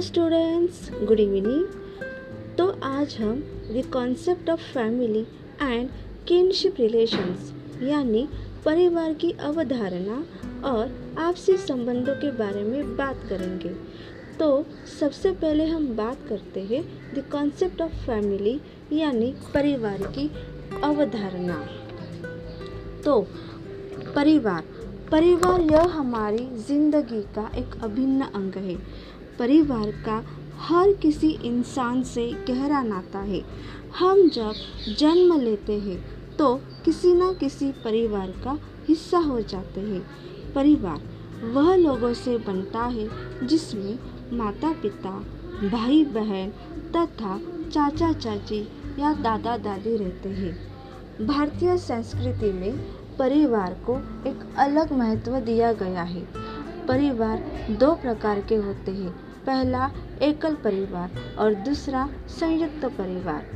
Students good evening तो आज हम the concept of family and kinship relations यानी परिवार की अवधारणा और आपसी संबंधों के बारे में बात करेंगे। तो सबसे पहले हम बात करते हैं द कॉन्सेप्ट ऑफ़ फैमिली यानी परिवार की अवधारणा। तो परिवार परिवार यह हमारी ज़िंदगी का एक अभिन्न अंग है। परिवार का हर किसी इंसान से गहरा नाता है। हम जब जन्म लेते हैं तो किसी न किसी परिवार का हिस्सा हो जाते हैं। परिवार वह लोगों से बनता है, जिसमें माता पिता भाई बहन तथा चाचा चाची या दादा दादी रहते हैं। भारतीय संस्कृति में परिवार को एक अलग महत्व दिया गया है। परिवार दो प्रकार के होते हैं पहला, एकल परिवार और दूसरा, संयुक्त परिवार।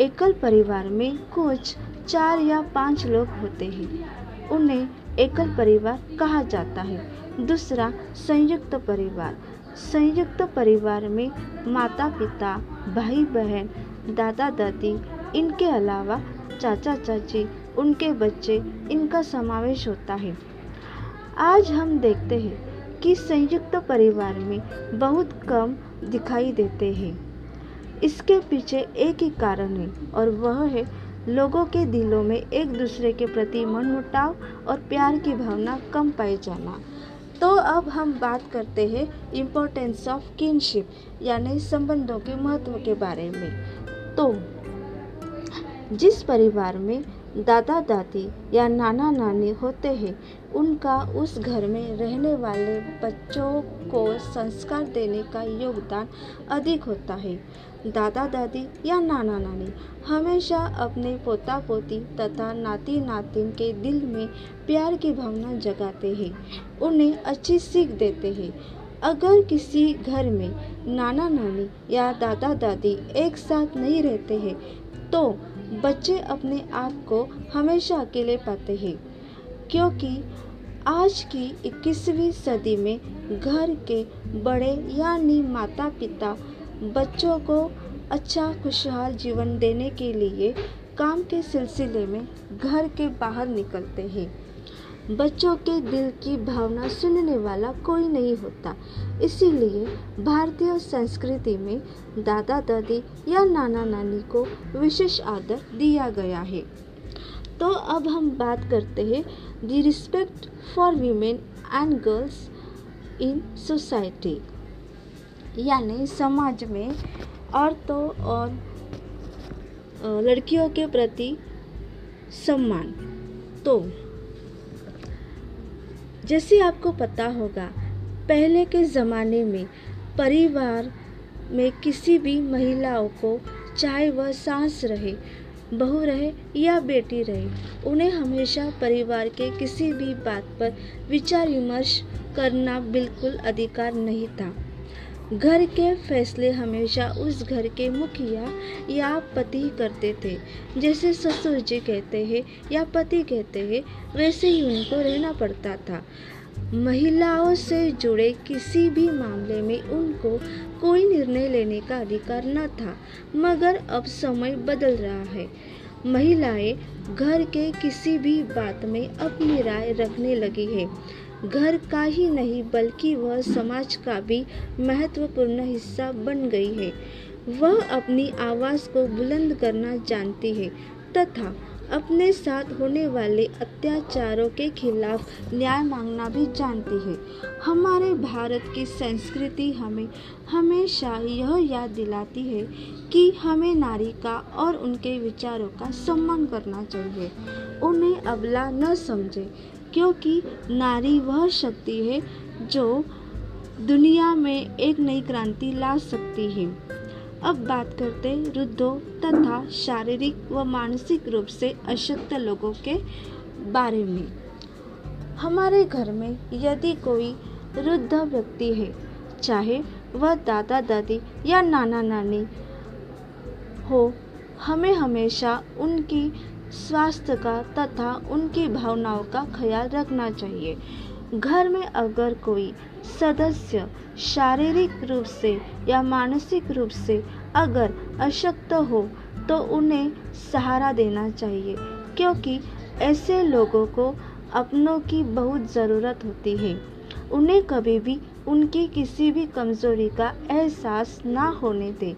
एकल परिवार में कुछ चार या पाँच लोग होते हैं। उन्हें एकल परिवार कहा जाता है। दूसरा, संयुक्त परिवार। संयुक्त परिवार में माता पिता भाई बहन दादा दादी इनके अलावा चाचा चाची उनके बच्चे, इनका समावेश होता है। आज हम देखते हैं कि संयुक्त परिवार में बहुत कम दिखाई देते हैं। इसके पीछे एक ही कारण है और वह है लोगों के दिलों में एक दूसरे के प्रति मनमुटाव और प्यार की भावना कम पाए जाना। तो अब हम बात करते हैं इम्पोर्टेंस ऑफ़ किनशिप यानी संबंधों के महत्व के बारे में। तो जिस परिवार में दादा दादी या नाना नानी होते हैं उनका उस घर में रहने वाले बच्चों को संस्कार देने का योगदान अधिक होता है। दादा, दादी या नाना, नानी हमेशा अपने पोता, पोती तथा नाती, नातिन के दिल में प्यार की भावना जगाते हैं। उन्हें अच्छी सीख देते हैं। अगर किसी घर में नाना, नानी या दादा, दादी एक साथ नहीं रहते हैं तो बच्चे अपने आप को हमेशा अकेले पाते हैं। क्योंकि आज की 21वीं सदी में घर के बड़े यानी माता पिता बच्चों को अच्छा खुशहाल जीवन देने के लिए काम के सिलसिले में घर के बाहर निकलते हैं। बच्चों के दिल की भावना सुनने वाला कोई नहीं होता। इसीलिए भारतीय संस्कृति में दादा दादी या नाना नानी को विशेष आदर दिया गया है। तो अब हम बात करते हैं the respect for women and girls in society यानी समाज में औरतों और लड़कियों के प्रति सम्मान। तो जैसे आपको पता होगा, पहले के ज़माने में परिवार में किसी भी महिलाओं को चाहे वह सास रहे बहू रहे या बेटी रहे, उन्हें हमेशा परिवार के किसी भी बात पर विचार विमर्श करना बिल्कुल अधिकार नहीं था। घर के फैसले हमेशा उस घर के मुखिया या पति करते थे। जैसे ससुर जी कहते हैं या पति कहते हैं, वैसे ही उनको रहना पड़ता था। महिलाओं से जुड़े किसी भी मामले में उनको कोई निर्णय लेने का अधिकार न था, मगर अब समय बदल रहा है। महिलाएँ घर के किसी भी बात में अपनी राय रखने लगी है। घर का ही नहीं, बल्कि वह समाज का भी महत्वपूर्ण हिस्सा बन गई है। वह अपनी आवाज़ को बुलंद करना जानती है, तथा अपने साथ होने वाले अत्याचारों के खिलाफ न्याय मांगना भी जानती है। हमारे भारत की संस्कृति हमें, हमेशा यह याद दिलाती है कि हमें नारी का और उनके विचारों का सम्मान करना चाहिए। उन्हें अबला न समझे, क्योंकि नारी वह शक्ति है जो दुनिया में एक नई क्रांति ला सकती है। अब बात करते हैं वृद्धों तथा शारीरिक व मानसिक रूप से अशक्त लोगों के बारे में। हमारे घर में यदि कोई वृद्ध व्यक्ति है, चाहे वह दादा, दादी या नाना, नानी हो, हमें हमेशा उनकी स्वास्थ्य का तथा उनकी भावनाओं का ख्याल रखना चाहिए। घर में अगर कोई सदस्य शारीरिक रूप से या मानसिक रूप से अगर अशक्त हो तो उन्हें सहारा देना चाहिए, क्योंकि ऐसे लोगों को अपनों की बहुत ज़रूरत होती है। उन्हें कभी भी उनकी किसी भी कमज़ोरी का एहसास ना होने दें।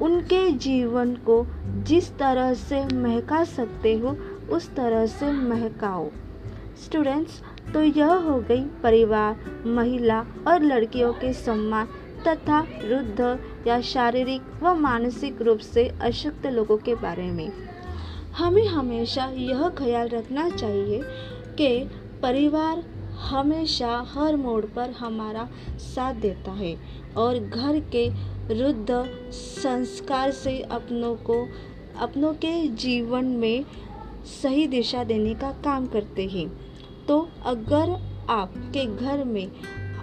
उनके जीवन को जिस तरह से महका सकते हो, उस तरह से महकाओ। स्टूडेंट्स तो यह हो गई परिवार, महिला और लड़कियों के सम्मान तथा वृद्ध या शारीरिक व मानसिक रूप से अशक्त लोगों के बारे में। हमें हमेशा यह ख्याल रखना चाहिए कि परिवार हमेशा हर मोड़ पर हमारा साथ देता है और घर के रुद्ध संस्कार से अपनों को, अपनों के जीवन में सही दिशा देने का काम करते हैं। तो अगर आपके घर में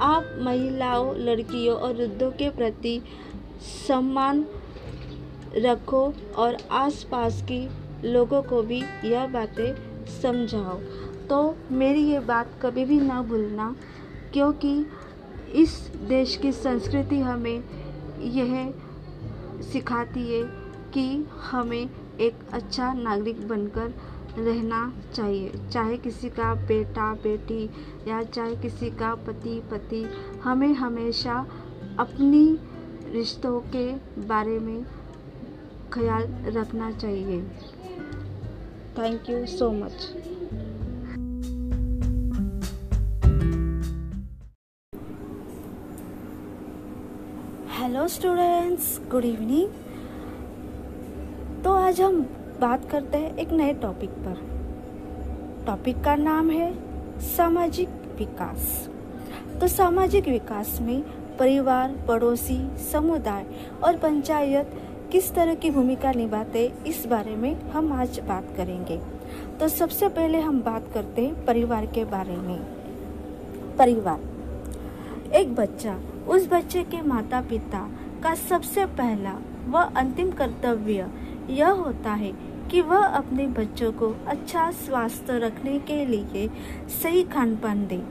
आप महिलाओं, लड़कियों और वृद्धों के प्रति सम्मान रखो और आसपास की लोगों को भी यह बातें समझाओ तो मेरी ये बात कभी भी ना भूलना, क्योंकि इस देश की संस्कृति हमें यह सिखाती है कि हमें एक अच्छा नागरिक बनकर रहना चाहिए। चाहे किसी का बेटा, बेटी या चाहे किसी का पति पति, हमें हमेशा अपनी रिश्तों के बारे में ख्याल रखना चाहिए। Thank you so much hello students good evening तो आज हम बात करते हैं एक नए टॉपिक पर। टॉपिक का नाम है सामाजिक विकास। तो सामाजिक विकास में परिवार, पड़ोसी, समुदाय और पंचायत किस तरह की भूमिका निभाते, इस बारे में हम आज बात करेंगे। तो सबसे पहले हम बात करते हैं परिवार के बारे में। परिवार। एक बच्चा, उस बच्चे के माता पिता का सबसे पहला व अंतिम कर्तव्य यह होता है कि वह अपने बच्चों को अच्छा स्वास्थ्य रखने के लिए सही खान पान दे,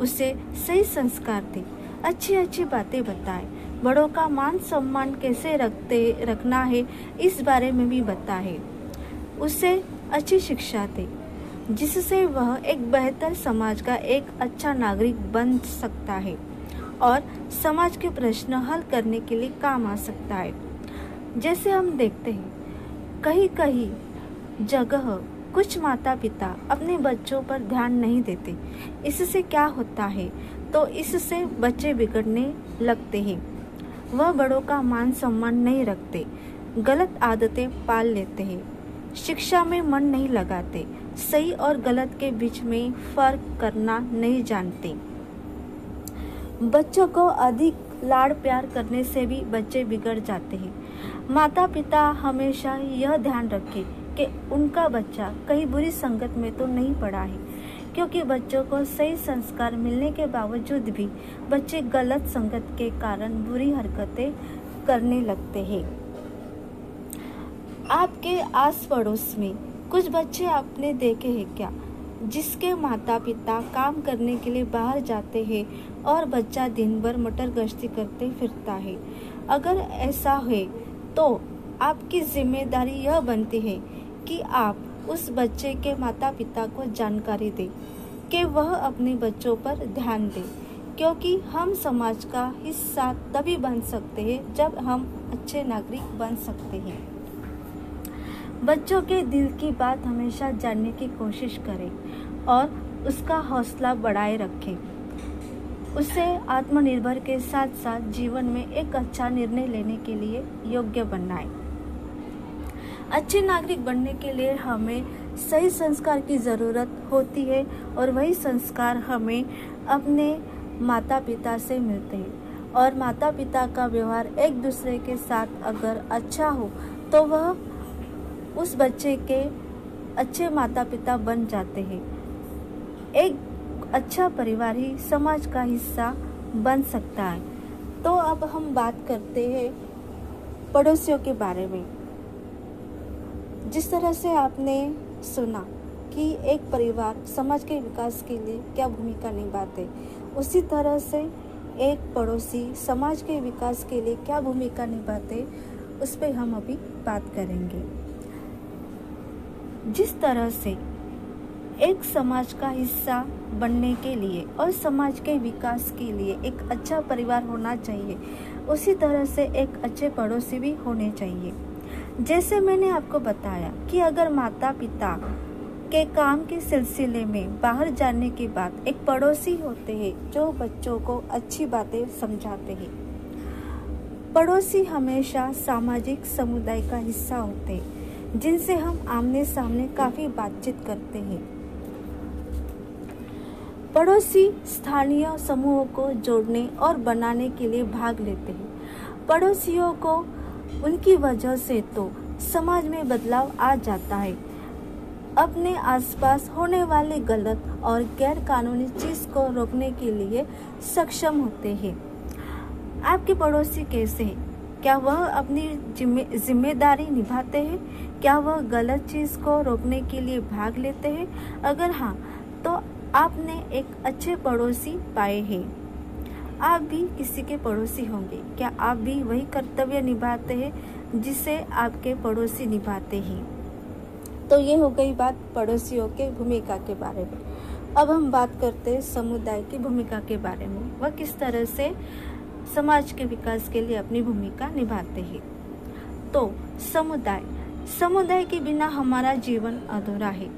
उसे सही संस्कार दे अच्छी अच्छी बातें बताए। बड़ों का मान सम्मान कैसे रखते, रखना है, इस बारे में भी बताए। उसे अच्छी शिक्षा दे, जिससे वह एक बेहतर समाज का एक अच्छा नागरिक बन सकता है और समाज के प्रश्न हल करने के लिए काम आ सकता है। जैसे हम देखते हैं कहीं कहीं जगह कुछ माता पिता अपने बच्चों पर ध्यान नहीं देते। इससे क्या होता है? तो इससे बच्चे बिगड़ने लगते हैं। वह बड़ों का मान सम्मान नहीं रखते। गलत आदतें पाल लेते हैं। शिक्षा में मन नहीं लगाते। सही और गलत के बीच में फ़र्क करना नहीं जानते। बच्चों को अधिक लाड़ प्यार करने से भी बच्चे बिगड़ जाते हैं। माता पिता हमेशा यह ध्यान रखें कि उनका बच्चा कहीं बुरी संगत में तो नहीं पड़ा है, क्योंकि बच्चों को सही संस्कार मिलने के बावजूद भी बच्चे गलत संगत के कारण बुरी हरकतें करने लगते हैं। आपके आस पड़ोस में कुछ बच्चे आपने देखे हैं क्या? जिसके माता पिता काम करने के लिए बाहर जाते हैं और बच्चा दिन भर मटर गश्ती करते फिरता है। अगर ऐसा है तो आपकी ज़िम्मेदारी यह बनती है कि आप उस बच्चे के माता पिता को जानकारी दें, कि वह अपने बच्चों पर ध्यान दें, क्योंकि हम समाज का हिस्सा तभी बन सकते हैं जब हम अच्छे नागरिक बन सकते हैं। बच्चों के दिल की बात हमेशा जानने की कोशिश करें और उसका हौसला बढ़ाए रखें। उसे आत्मनिर्भर के साथ साथ जीवन में एक अच्छा निर्णय लेने के लिए योग्य बनाए। अच्छे नागरिक बनने के लिए हमें सही संस्कार की ज़रूरत होती है और वही संस्कार हमें अपने माता पिता से मिलते हैं। और माता पिता का व्यवहार एक दूसरे के साथ अगर अच्छा हो तो वह उस बच्चे के अच्छे माता पिता बन जाते हैं। एक अच्छा परिवार ही समाज का हिस्सा बन सकता है। तो अब हम बात करते हैं पड़ोसियों के बारे में। जिस तरह से आपने सुना कि एक परिवार समाज के विकास के लिए क्या भूमिका निभाते, उसी तरह से एक पड़ोसी समाज के विकास के लिए क्या भूमिका निभाते, उस पर हम अभी बात करेंगे। जिस तरह से एक समाज का हिस्सा बनने के लिए और समाज के विकास के लिए एक अच्छा परिवार होना चाहिए, उसी तरह से एक अच्छे पड़ोसी भी होने चाहिए। जैसे मैंने आपको बताया कि अगर माता पिता के काम के सिलसिले में बाहर जाने के बाद एक पड़ोसी होते हैं जो बच्चों को अच्छी बातें समझाते हैं। पड़ोसी हमेशा सामाजिक समुदाय का हिस्सा होते हैं। जिनसे हम आमने सामने काफ़ी बातचीत करते हैं। पड़ोसी स्थानीय समूहों को जोड़ने और बनाने के लिए भाग लेते हैं। पड़ोसियों को उनकी वजह से तो समाज में बदलाव आ जाता है। अपने आसपास होने वाले गलत और गैर कानूनी चीज़ को रोकने के लिए सक्षम होते हैं। आपके पड़ोसी कैसे हैं? क्या वह अपनी जिम्मे, ज़िम्मेदारी निभाते हैं? क्या वह गलत चीज़ को रोकने के लिए भाग लेते हैं? अगर हाँ तो आपने एक अच्छे पड़ोसी पाए हैं। आप भी किसी के पड़ोसी होंगे। क्या आप भी वही कर्तव्य निभाते हैं जिसे आपके पड़ोसी निभाते हैं? तो ये हो गई बात पड़ोसियों के भूमिका के बारे में। अब हम बात करते हैं समुदाय की भूमिका के बारे में। वह किस तरह से समाज के विकास के लिए अपनी भूमिका निभाते हैं। तो समुदाय। समुदाय के बिना हमारा जीवन अधूरा है।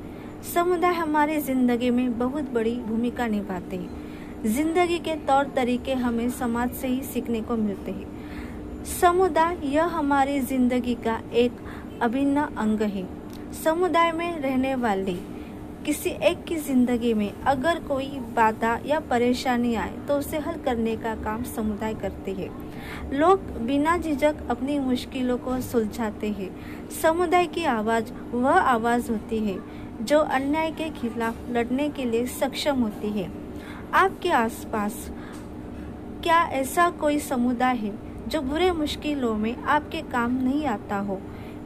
समुदाय हमारे ज़िंदगी में बहुत बड़ी भूमिका निभाते हैं। ज़िंदगी के तौर तरीके हमें समाज से ही सीखने को मिलते हैं। समुदाय यह हमारी ज़िंदगी का एक अभिन्न अंग है। समुदाय में रहने वाले किसी एक की ज़िंदगी में अगर कोई बाधा या परेशानी आए तो उसे हल करने का काम समुदाय करते हैं। लोग बिना झिझक अपनी मुश्किलों को सुलझाते हैं। समुदाय की आवाज़, वह आवाज़ होती है, जो अन्याय के खिलाफ लड़ने के लिए सक्षम होती है। आपके आसपास क्या ऐसा कोई समुदाय है, जो बुरे मुश्किलों में आपके काम नहीं आता हो?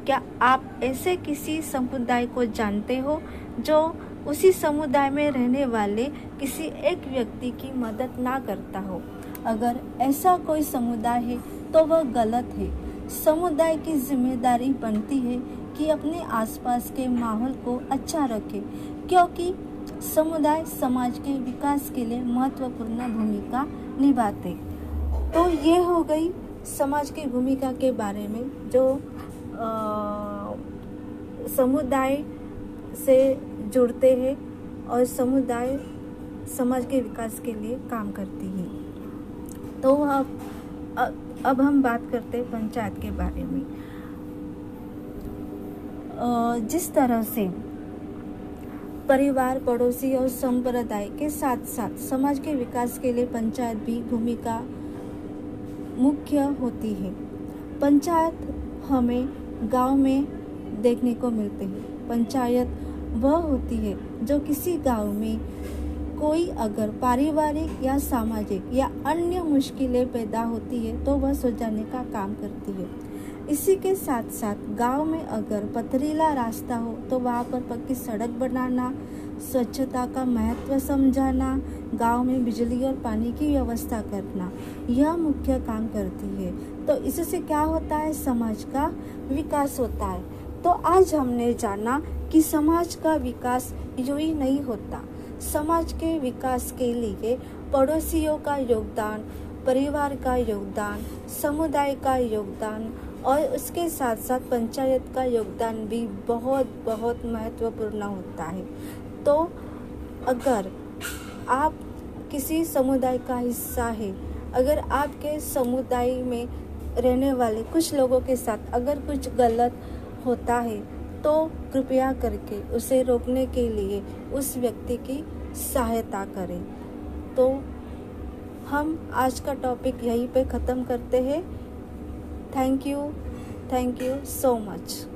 क्या आप ऐसे किसी समुदाय को जानते हो जो उसी समुदाय में रहने वाले किसी एक व्यक्ति की मदद ना करता हो? अगर ऐसा कोई समुदाय है तो वह गलत है। समुदाय की ज़िम्मेदारी बनती है कि अपने आसपास के माहौल को अच्छा रखे, क्योंकि समुदाय समाज के विकास के लिए महत्वपूर्ण भूमिका निभाते। तो ये हो गई समाज की भूमिका के बारे में, जो समुदाय से जुड़ते हैं और समुदाय समाज के विकास के लिए काम करती है। तो अब अब हम बात करते हैं पंचायत के बारे में। जिस तरह से परिवार, पड़ोसी और संप्रदाय के साथ साथ समाज के विकास के लिए पंचायत भी भूमिका मुख्य होती है। पंचायत हमें गाँव में देखने को मिलते हैं। पंचायत वह होती है जो किसी गाँव में कोई अगर पारिवारिक या सामाजिक या अन्य मुश्किलें पैदा होती है तो वह सुलझाने का काम करती है। इसी के साथ साथ गाँव में अगर पथरीला रास्ता हो तो वहाँ पर पक्की सड़क बनाना स्वच्छता का महत्व समझाना, गाँव में बिजली और पानी की व्यवस्था करना, यह मुख्य काम करती है। तो इससे क्या होता है? समाज का विकास होता है। तो आज हमने जाना कि समाज का विकास यूँ ही नहीं होता। समाज के विकास के लिए पड़ोसियों का योगदान, परिवार का योगदान, समुदाय का योगदान और उसके साथ साथ पंचायत का योगदान भी बहुत बहुत महत्वपूर्ण होता है। तो अगर आप किसी समुदाय का हिस्सा है, अगर आपके समुदाय में रहने वाले कुछ लोगों के साथ अगर कुछ गलत होता है तो कृपया करके उसे रोकने के लिए उस व्यक्ति की सहायता करें। तो हम आज का टॉपिक यहीं पे ख़त्म करते हैं। Thank you thank you so much.